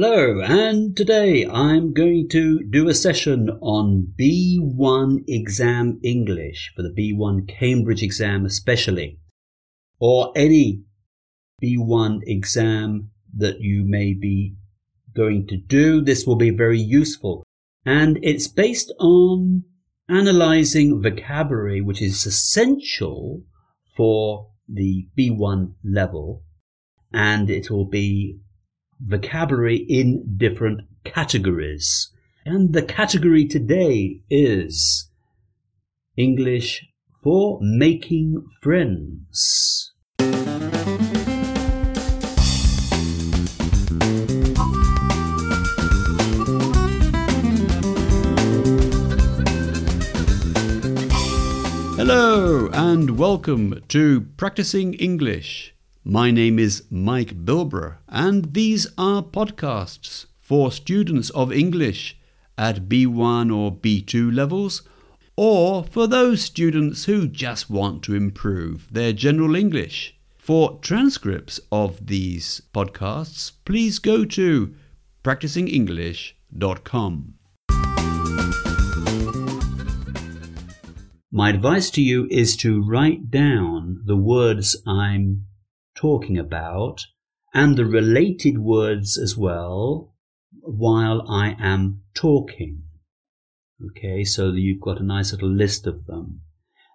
Hello, and today I'm going to do a session on B1 exam English for the B1 Cambridge exam, especially, or any B1 exam that you may be going to do. This will be very useful, and it's based on analyzing vocabulary, which is essential for the B1 level, and it will be vocabulary in different categories. And the category today is English for making friends. Hello and welcome to Practicing English. My name is Mike Bilbrough, and these are podcasts for students of English at B1 or B2 levels, or for those students who just want to improve their general English. For transcripts of these podcasts, please go to practicingenglish.com. My advice to you is to write down the words I'm talking about and the related words as well while I am talking. Okay, so you've got a nice little list of them.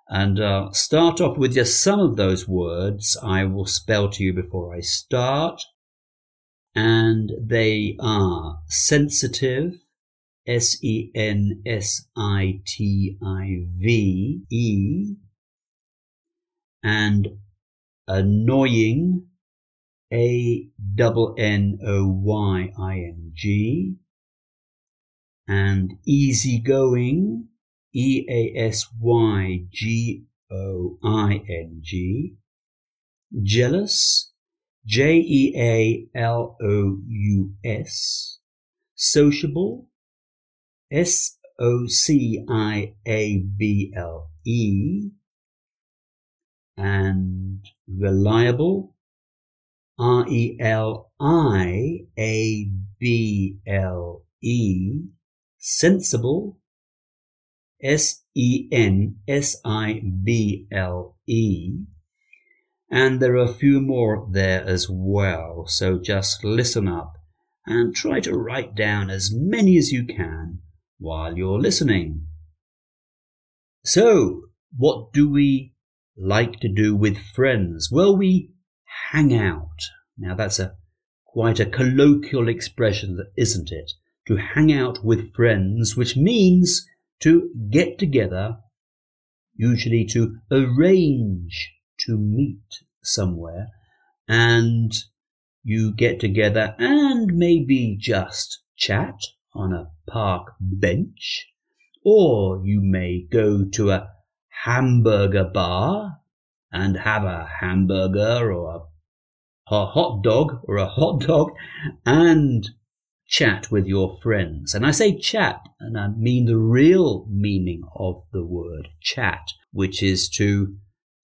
And uh, start off with just some of those words I will spell to you before I start. And they are sensitive, S E N S I T I V E, and annoying, A double N O Y I N G, and easygoing, E A S Y G O I N G, jealous, J E A L O U S, sociable, S O C I A B L E, and reliable, R E L I A B L E, sensible, S E N S I B L E, and there are a few more there as well, so just listen up and try to write down as many as you can while you're listening. So, what do we like to do with friends? Well, we hang out. Now that's a quite a colloquial expression, isn't it? To hang out with friends, which means to get together, usually to arrange to meet somewhere, and you get together and maybe just chat on a park bench, or you may go to a hamburger bar and have a hamburger or a, a hot dog or a hot dog and chat with your friends. And I say chat, and I mean the real meaning of the word chat, which is to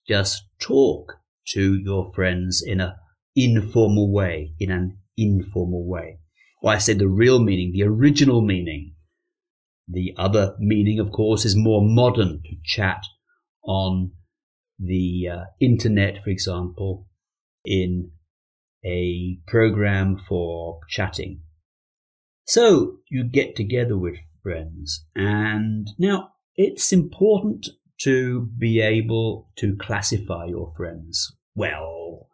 just talk to your friends in an informal way, in an informal way. Or I say the real meaning, the original meaning. The other meaning, of course, is more modern to chat on the uh, internet, for example, in a program for chatting. So you get together with friends, and now it's important to be able to classify your friends. Well,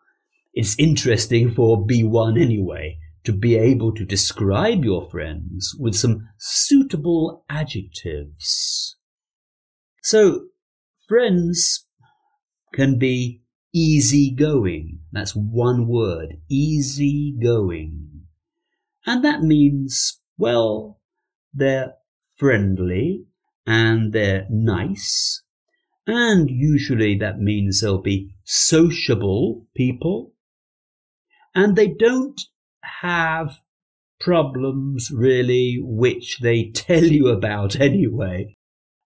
it's interesting for B1 anyway to be able to describe your friends with some suitable adjectives. So Friends can be easygoing. That's one word, easygoing. And that means, well, they're friendly and they're nice. And usually that means they'll be sociable people. And they don't have problems really which they tell you about anyway.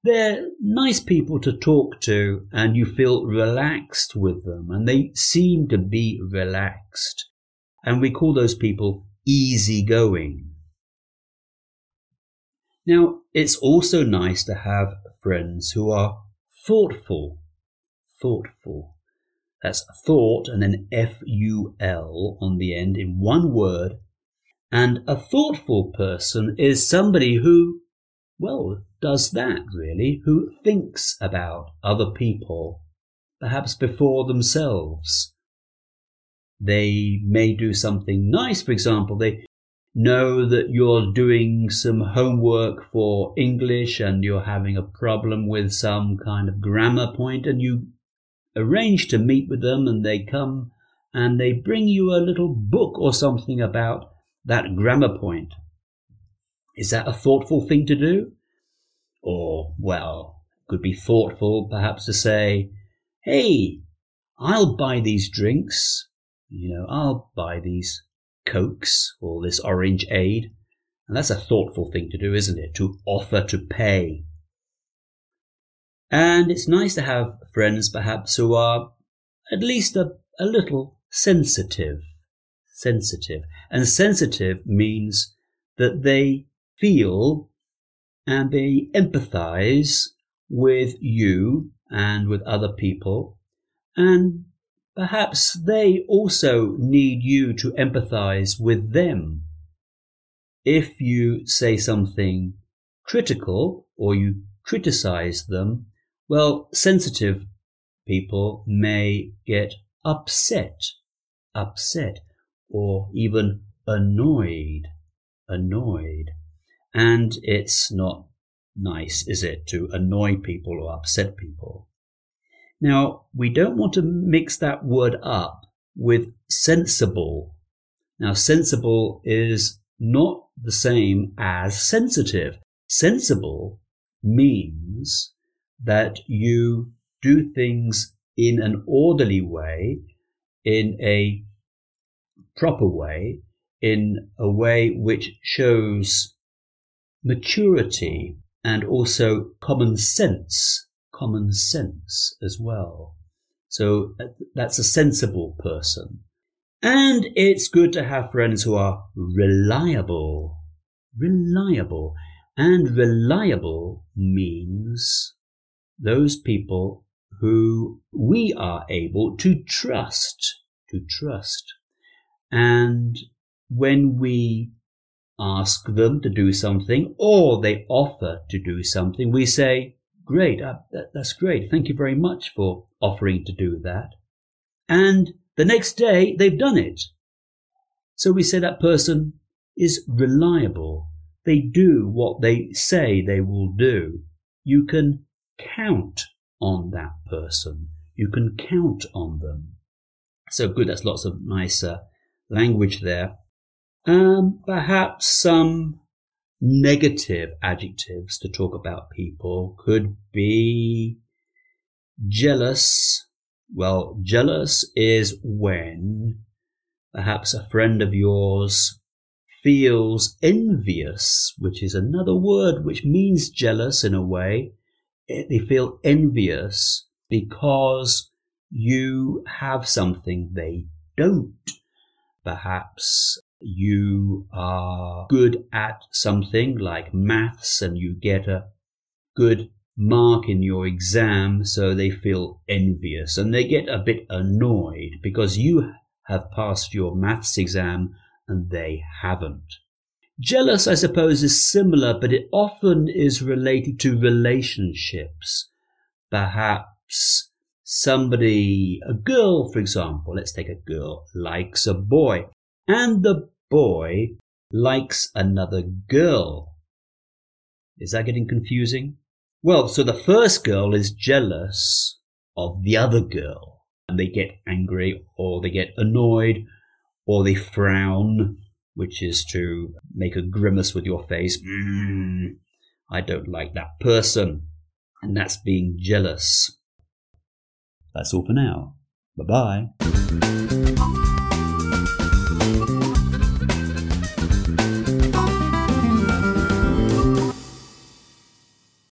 They're nice people to talk to and you feel relaxed with them and they seem to be relaxed. And we call those people easygoing. Now, it's also nice to have friends who are thoughtful. Thoughtful. That's thought and then F U L on the end in one word. And a thoughtful person is somebody who, well, does that really, who thinks about other people, perhaps before themselves. They may do something nice, for example, they know that you're doing some homework for English and you're having a problem with some kind of grammar point and you arrange to meet with them and they come and they bring you a little book or something about that grammar point. Is that a thoughtful thing to do? Or, well, could be thoughtful perhaps to say, hey, I'll buy these drinks. You know, I'll buy these cokes or this orange aid. And that's a thoughtful thing to do, isn't it? To offer to pay. And it's nice to have friends perhaps who are at least a, a little sensitive. Sensitive. And sensitive means that they feel and they empathize with you and with other people. And perhaps they also need you to empathize with them. If you say something critical or you criticize them, well, sensitive people may get upset, upset, or even annoyed, annoyed. And it's not nice, is it, to annoy people or upset people? Now, we don't want to mix that word up with sensible. Now, sensible is not the same as sensitive. Sensible means that you do things in an orderly way, in a proper way, in a way which shows maturity and also common sense, common sense as well. So uh, that's a sensible person. And it's good to have friends who are reliable. Reliable. And reliable means those people who we are able to trust, to trust. And when we ask them to do something or they offer to do something, we say, Great, uh, that, that's great. Thank you very much for offering to do that. And the next day they've done it. So we say that person is reliable. They do what they say they will do. You can count on that person. You can count on them. So good, that's lots of nice uh, language there. Um, perhaps some negative adjectives to talk about people could be jealous. Well, jealous is when perhaps a friend of yours feels envious, which is another word which means jealous in a way, they feel envious because you have something they don't. Perhaps you are good at something like maths and you get a good mark in your exam, so they feel envious and they get a bit annoyed because you have passed your maths exam and they haven't. Jealous, I suppose, is similar, but it often is related to relationships. Perhaps somebody, a girl, for example, let's take a girl, likes a boy, and the boy likes another girl. Is that getting confusing? Well, so the first girl is jealous of the other girl, and they get angry, or they get annoyed, or they frown, which is to make a grimace with your face. Mm, I don't like that person. And that's being jealous. That's all for now. Bye bye.